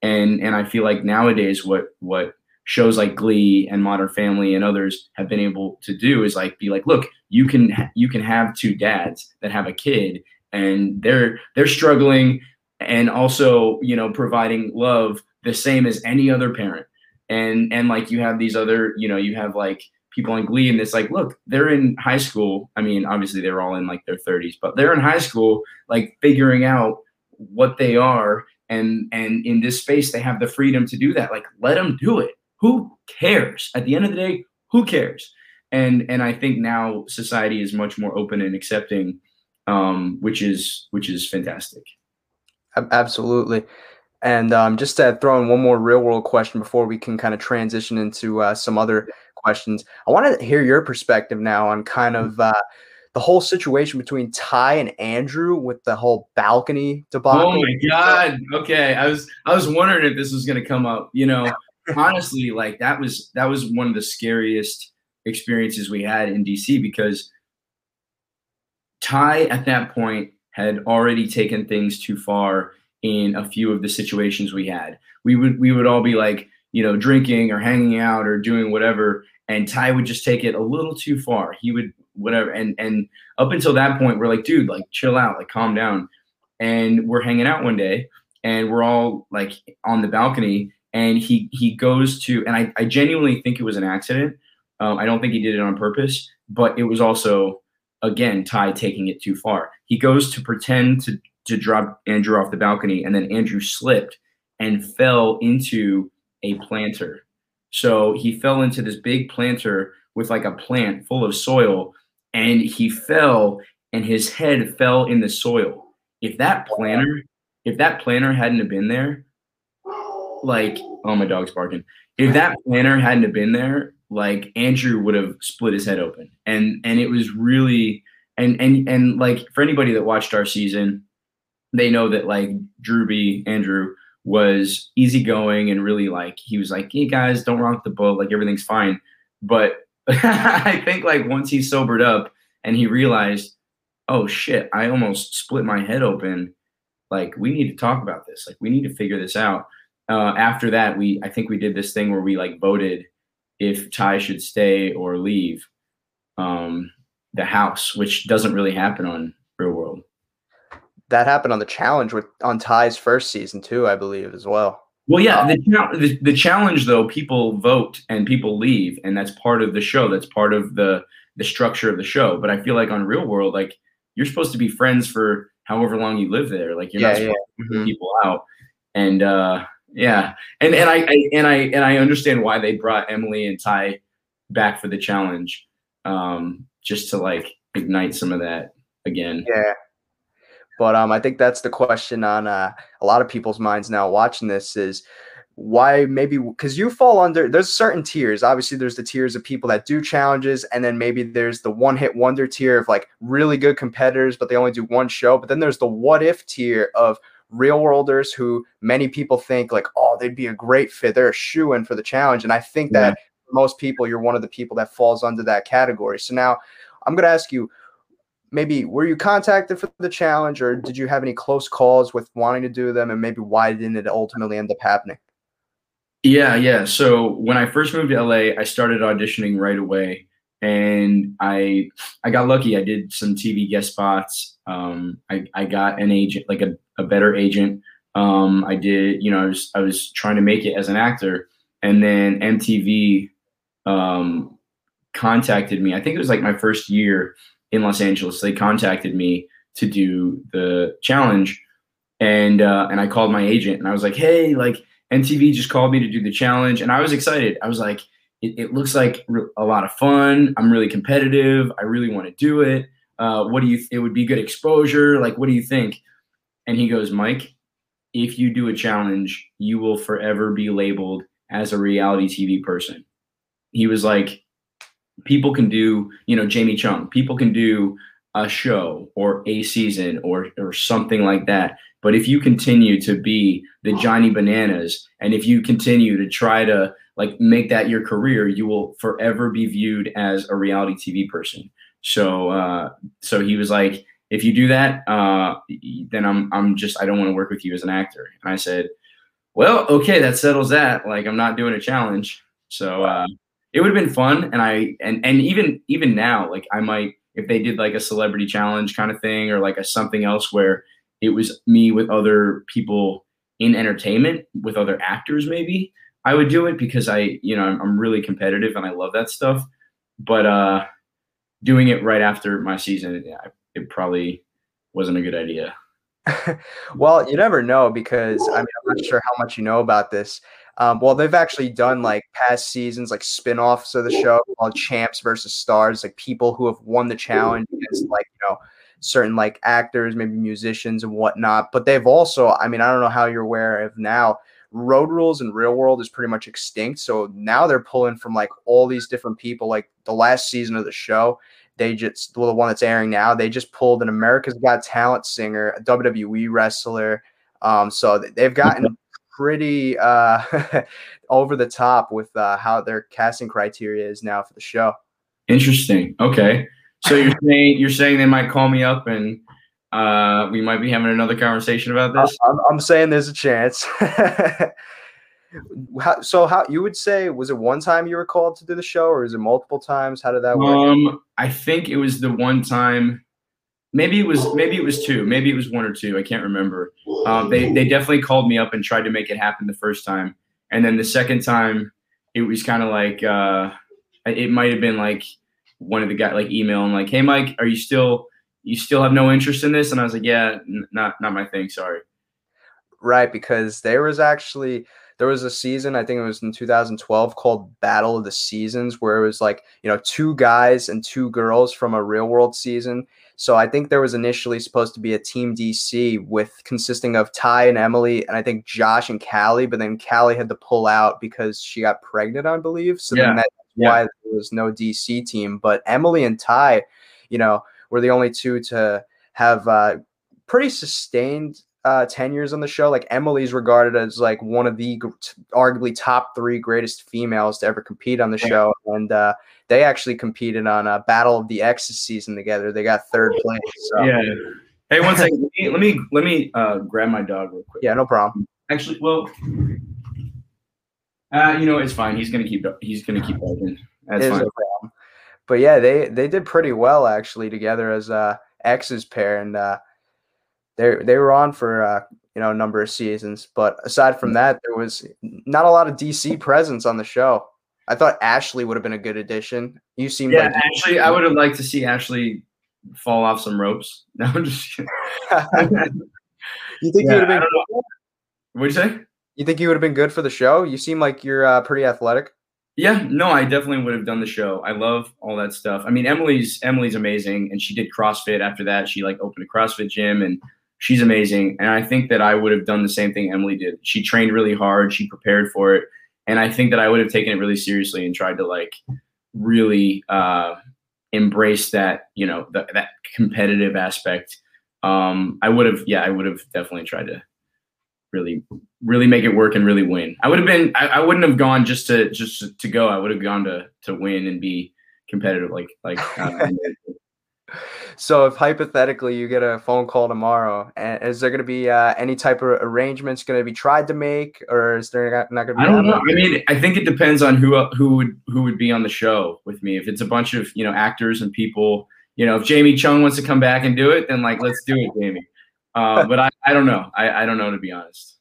And and I feel like nowadays what what shows like Glee and Modern Family and others have been able to do is like be like, look, you can you can have two dads that have a kid and they're they're struggling and also you know providing love the same as any other parent. And and like you have these other you know you have like people on glee and it's like look they're in high school. I mean obviously they're all in like their 30s but they're in high school like figuring out what they are. And and in this space they have the freedom to do that. Like let them do it. Who cares? At the end of the day who cares? And and i think now society is much more open and accepting um, which is which is fantastic. Absolutely. And um, just to throw in one more real world question before we can kind of transition into uh, some other questions, I want to hear your perspective now on kind of uh, the whole situation between Ty and Andrew with the whole balcony debacle. Oh my god! Okay, I was I was wondering if this was going to come up. You know, honestly, like that was that was one of the scariest experiences we had in DC because Ty at that point had already taken things too far in a few of the situations we had. We would we would all be like, you know, drinking or hanging out or doing whatever, and Ty would just take it a little too far. He would whatever, and and up until that point, we're like, dude, like chill out, like calm down. And we're hanging out one day, and we're all like on the balcony, and he he goes to, and I I genuinely think it was an accident. Um, I don't think he did it on purpose, but it was also again, Ty taking it too far. He goes to pretend to, to drop Andrew off the balcony, and then Andrew slipped and fell into a planter. So he fell into this big planter with like a plant full of soil, and he fell, and his head fell in the soil. If that planter, if that planter hadn't have been there, like, oh, my dog's barking. If that planter hadn't have been there, like Andrew would have split his head open. And and it was really and and and like for anybody that watched our season, they know that like Drewby, Andrew, was easygoing and really like he was like, Hey guys, don't rock the boat, like everything's fine. But I think like once he sobered up and he realized, oh shit, I almost split my head open. Like we need to talk about this. Like we need to figure this out. Uh, after that, we I think we did this thing where we like voted if Ty should stay or leave um, the house, which doesn't really happen on Real World. That happened on the challenge with on Ty's first season too, I believe, as well. Well, yeah, the, the, the challenge though, people vote and people leave, and that's part of the show. That's part of the the structure of the show. But I feel like on Real World, like you're supposed to be friends for however long you live there. Like you're yeah, not supposed yeah. to mm-hmm. people out. And uh, yeah, and and I, I, and I and I understand why they brought Emily and Ty back for the challenge, um, just to like ignite some of that again. Yeah, but um, I think that's the question on uh, a lot of people's minds now watching this is why maybe because you fall under there's certain tiers. Obviously there's the tiers of people that do challenges and then maybe there's the one hit wonder tier of like really good competitors but they only do one show. But then there's the what if tier of real worlders who many people think like, oh, they'd be a great fit. They're a shoe in for the challenge. And I think yeah. that most people, you're one of the people that falls under that category. So now I'm going to ask you, maybe were you contacted for the challenge or did you have any close calls with wanting to do them and maybe why didn't it ultimately end up happening yeah yeah so when i first moved to la i started auditioning right away and I I got lucky. I did some TV guest spots. Um, I I got an agent, like a, a better agent. Um, I did, you know, I was I was trying to make it as an actor, and then MTV um, contacted me. I think it was like my first year in Los Angeles. They contacted me to do the challenge, and uh, and I called my agent, and I was like, hey, like MTV just called me to do the challenge, and I was excited. I was like it, it looks like a lot of fun. I'm really competitive. I really want to do it. Uh, what do you? Th- it would be good exposure. Like, what do you think? And he goes, Mike, if you do a challenge, you will forever be labeled as a reality TV person. He was like, people can do, you know, Jamie Chung. People can do a show or a season or or something like that. But if you continue to be the Johnny Bananas and if you continue to try to like make that your career, you will forever be viewed as a reality TV person. So uh, so he was like, if you do that, uh, then I'm I'm just I don't want to work with you as an actor. And I said, well, okay, that settles that. Like I'm not doing a challenge. So uh, it would have been fun. And I and and even even now, like I might if they did like a celebrity challenge kind of thing or like a something else where it was me with other people in entertainment with other actors maybe i would do it because i you know i'm, I'm really competitive and i love that stuff but uh doing it right after my season yeah, it probably wasn't a good idea well you never know because i mean i'm not sure how much you know about this um, well, they've actually done like past seasons, like spin-offs of the show called Champs versus Stars, like people who have won the challenge against like, you know, certain like actors, maybe musicians and whatnot. But they've also, I mean, I don't know how you're aware of now, Road Rules and Real World is pretty much extinct. So now they're pulling from like all these different people. Like the last season of the show, they just, well, the one that's airing now, they just pulled an America's Got Talent singer, a WWE wrestler. Um, so they've gotten pretty uh, over the top with uh, how their casting criteria is now for the show. Interesting. Okay, so you're saying you're saying they might call me up and uh, we might be having another conversation about this. I'm, I'm saying there's a chance. how, so how you would say was it one time you were called to do the show or is it multiple times? How did that work? Um, I think it was the one time maybe it was maybe it was two maybe it was one or two i can't remember um, they, they definitely called me up and tried to make it happen the first time and then the second time it was kind of like uh, it might have been like one of the guys like emailing like hey mike are you still you still have no interest in this and i was like yeah n- not not my thing sorry right because there was actually there was a season i think it was in 2012 called battle of the seasons where it was like you know two guys and two girls from a real world season so I think there was initially supposed to be a team DC with consisting of Ty and Emily, and I think Josh and Callie, but then Callie had to pull out because she got pregnant, I believe. So yeah. then that's yeah. why there was no DC team. But Emily and Ty, you know, were the only two to have uh, pretty sustained uh, tenures on the show. Like Emily's regarded as like one of the arguably top three greatest females to ever compete on the show, and uh, they actually competed on a Battle of the Exes season together. They got third place. So. Yeah. Hey, one second. let me let me, let me uh, grab my dog real quick. Yeah, no problem. Actually, well, uh, you know, it's fine. He's gonna keep he's gonna keep. That's fine. No but yeah, they they did pretty well actually together as uh exes pair, and uh, they they were on for uh, you know a number of seasons. But aside from that, there was not a lot of DC presence on the show. I thought Ashley would have been a good addition. You seem yeah, like Ashley. I would have liked to see Ashley fall off some ropes. No, I'm just kidding. you think yeah, you would have been? What'd you say? You think you would have been good for the show? You seem like you're uh, pretty athletic. Yeah, no, I definitely would have done the show. I love all that stuff. I mean, Emily's Emily's amazing, and she did CrossFit after that. She like opened a CrossFit gym, and she's amazing. And I think that I would have done the same thing Emily did. She trained really hard. She prepared for it and I think that I would have taken it really seriously and tried to like really uh, embrace that you know the, that competitive aspect. Um, I would have, yeah, I would have definitely tried to really, really make it work and really win. I would have been, I, I wouldn't have gone just to just to go. I would have gone to to win and be competitive, like like. Uh, so if hypothetically you get a phone call tomorrow, and is there going to be uh, any type of arrangements going to be tried to make, or is there not going to be? I don't know. I mean, I think it depends on who who would who would be on the show with me. If it's a bunch of you know actors and people, you know, if Jamie Chung wants to come back and do it, then like let's do it, Jamie. Uh, but I, I don't know. I, I don't know to be honest.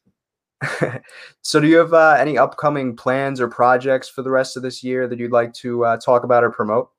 so do you have uh, any upcoming plans or projects for the rest of this year that you'd like to uh, talk about or promote?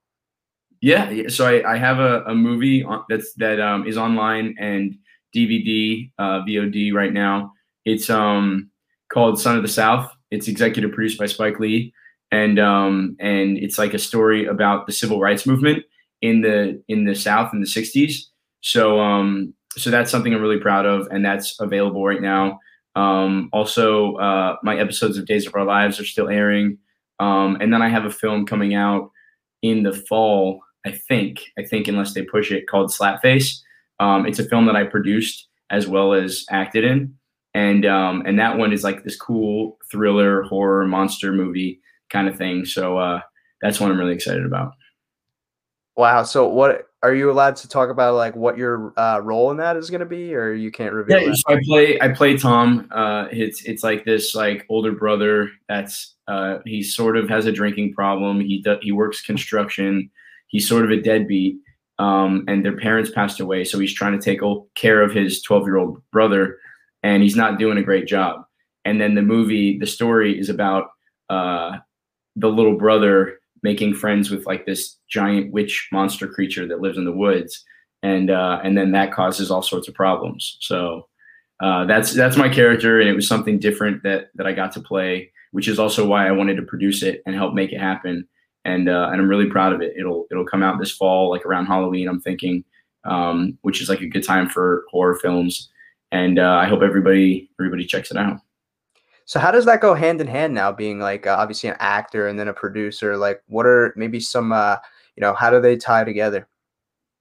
Yeah, so I, I have a, a movie that's that um, is online and DVD, uh, VOD right now. It's um called Son of the South. It's executive produced by Spike Lee, and um and it's like a story about the civil rights movement in the in the South in the '60s. So um so that's something I'm really proud of, and that's available right now. Um, also, uh, my episodes of Days of Our Lives are still airing, um, and then I have a film coming out in the fall I think I think unless they push it called Slapface. Um, it's a film that I produced as well as acted in, and um, and that one is like this cool thriller horror monster movie kind of thing. So uh, that's one I'm really excited about. Wow. So what are you allowed to talk about like what your uh, role in that is going to be or you can't reveal yeah, so I play I play Tom. Uh, it's it's like this like older brother that's uh, he sort of has a drinking problem. He do, he works construction. He's sort of a deadbeat. Um, and their parents passed away, so he's trying to take care of his 12 year old brother, and he's not doing a great job. And then the movie, the story is about uh, the little brother making friends with like this giant witch monster creature that lives in the woods, and uh, and then that causes all sorts of problems. So uh, that's that's my character, and it was something different that that I got to play, which is also why I wanted to produce it and help make it happen. And uh, and I'm really proud of it. It'll it'll come out this fall, like around Halloween. I'm thinking, um, which is like a good time for horror films. And uh, I hope everybody everybody checks it out. So how does that go hand in hand now? Being like uh, obviously an actor and then a producer. Like, what are maybe some uh, you know how do they tie together?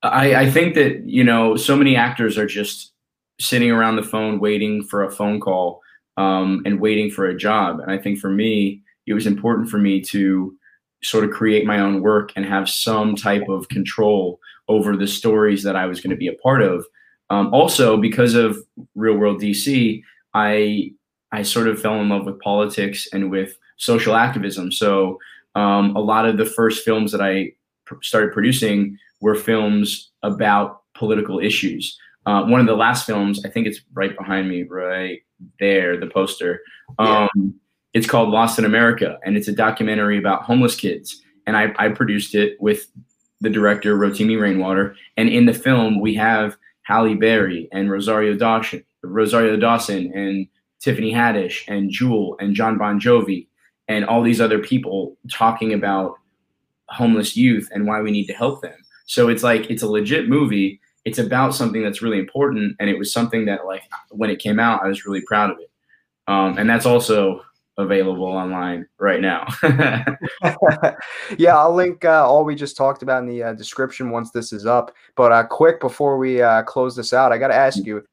I, I think that you know so many actors are just sitting around the phone waiting for a phone call um, and waiting for a job. And I think for me, it was important for me to sort of create my own work and have some type of control over the stories that I was going to be a part of. Um, also, because of Real World DC, I I sort of fell in love with politics and with social activism. So um, a lot of the first films that I pr- started producing were films about political issues. Uh, one of the last films, I think it's right behind me, right there, the poster. Um, yeah. It's called Lost in America, and it's a documentary about homeless kids. And I, I produced it with the director Rotimi Rainwater. And in the film, we have Halle Berry and Rosario Dawson, Rosario Dawson, and Tiffany Haddish and Jewel and Jon Bon Jovi and all these other people talking about homeless youth and why we need to help them. So it's like it's a legit movie. It's about something that's really important, and it was something that like when it came out, I was really proud of it. Um, and that's also available online right now. yeah, I'll link uh, all we just talked about in the uh, description once this is up. But uh, quick before we uh, close this out, I got to ask you: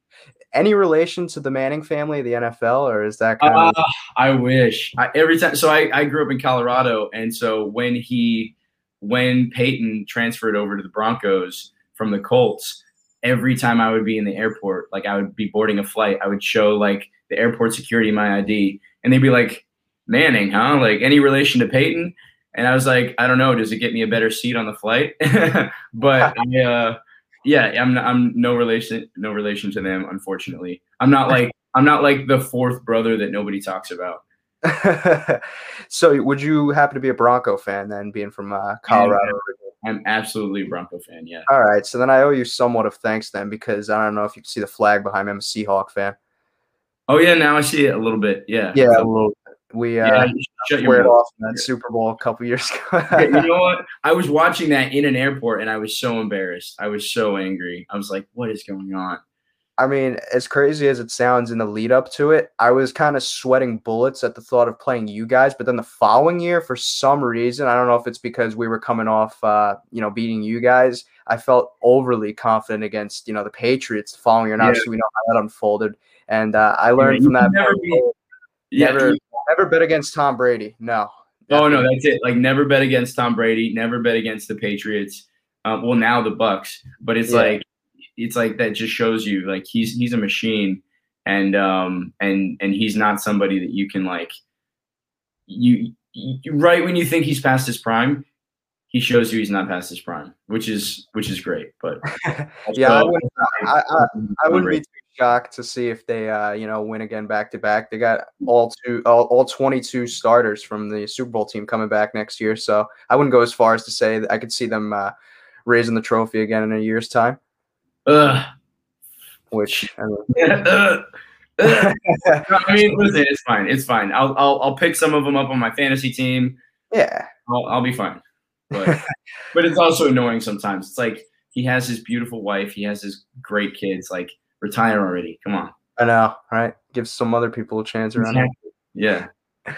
any relation to the Manning family, the NFL, or is that kind of? Uh, I wish. I, every time, so I, I grew up in Colorado, and so when he, when Peyton transferred over to the Broncos from the Colts, every time I would be in the airport, like I would be boarding a flight, I would show like the airport security my ID, and they'd be like, "Manning, huh? Like any relation to Peyton?" And I was like, "I don't know. Does it get me a better seat on the flight?" but I. Uh, yeah, I'm I'm no relation no relation to them, unfortunately. I'm not like I'm not like the fourth brother that nobody talks about. so, would you happen to be a Bronco fan then, being from uh, Colorado? I'm absolutely a Bronco fan. Yeah. All right, so then I owe you somewhat of thanks then, because I don't know if you can see the flag behind me. I'm a Seahawk fan. Oh yeah, now I see it a little bit. Yeah. Yeah, a little. We uh, yeah, squared off in that Super Bowl a couple years ago. you know what? I was watching that in an airport and I was so embarrassed. I was so angry. I was like, "What is going on?" I mean, as crazy as it sounds in the lead up to it, I was kind of sweating bullets at the thought of playing you guys. But then the following year, for some reason, I don't know if it's because we were coming off, uh, you know, beating you guys. I felt overly confident against, you know, the Patriots the following year. And obviously, we know how that unfolded. And uh, I learned yeah, from that. Never, be, never, Never bet against Tom Brady. No. Oh no, that's it. Like never bet against Tom Brady. Never bet against the Patriots. Um, well, now the Bucs, but it's yeah. like it's like that just shows you like he's he's a machine, and um and and he's not somebody that you can like you, you right when you think he's past his prime, he shows you he's not past his prime, which is which is great. But yeah, I wouldn't, I, I, I wouldn't be shocked to see if they, uh, you know, win again back to back. They got all two, all, all 22 starters from the Super Bowl team coming back next year. So I wouldn't go as far as to say that I could see them uh, raising the trophy again in a year's time. Ugh. Which I mean. I mean, listen, it's fine. It's fine. I'll, I'll I'll pick some of them up on my fantasy team. Yeah, I'll, I'll be fine. But but it's also annoying sometimes. It's like he has his beautiful wife, he has his great kids. Like retire already. Come on. I know, right? Give some other people a chance around here. Yeah.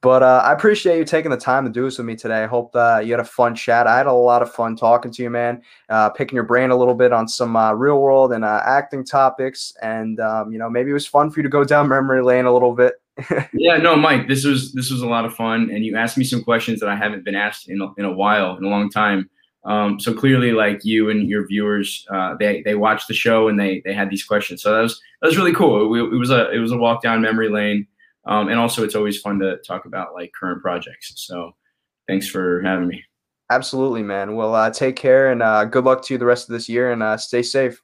but uh, I appreciate you taking the time to do this with me today. I hope uh, you had a fun chat. I had a lot of fun talking to you, man. Uh, picking your brain a little bit on some uh, real world and uh, acting topics, and um, you know maybe it was fun for you to go down memory lane a little bit. yeah, no, Mike, this was this was a lot of fun, and you asked me some questions that I haven't been asked in a, in a while, in a long time. Um, so clearly, like you and your viewers, uh, they they watched the show and they they had these questions. So that was that was really cool. It, it was a it was a walk down memory lane, um, and also it's always fun to talk about like current projects. So thanks for having me. Absolutely, man. Well, uh, take care and uh, good luck to you the rest of this year and uh, stay safe.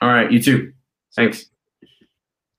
All right, you too. Thanks.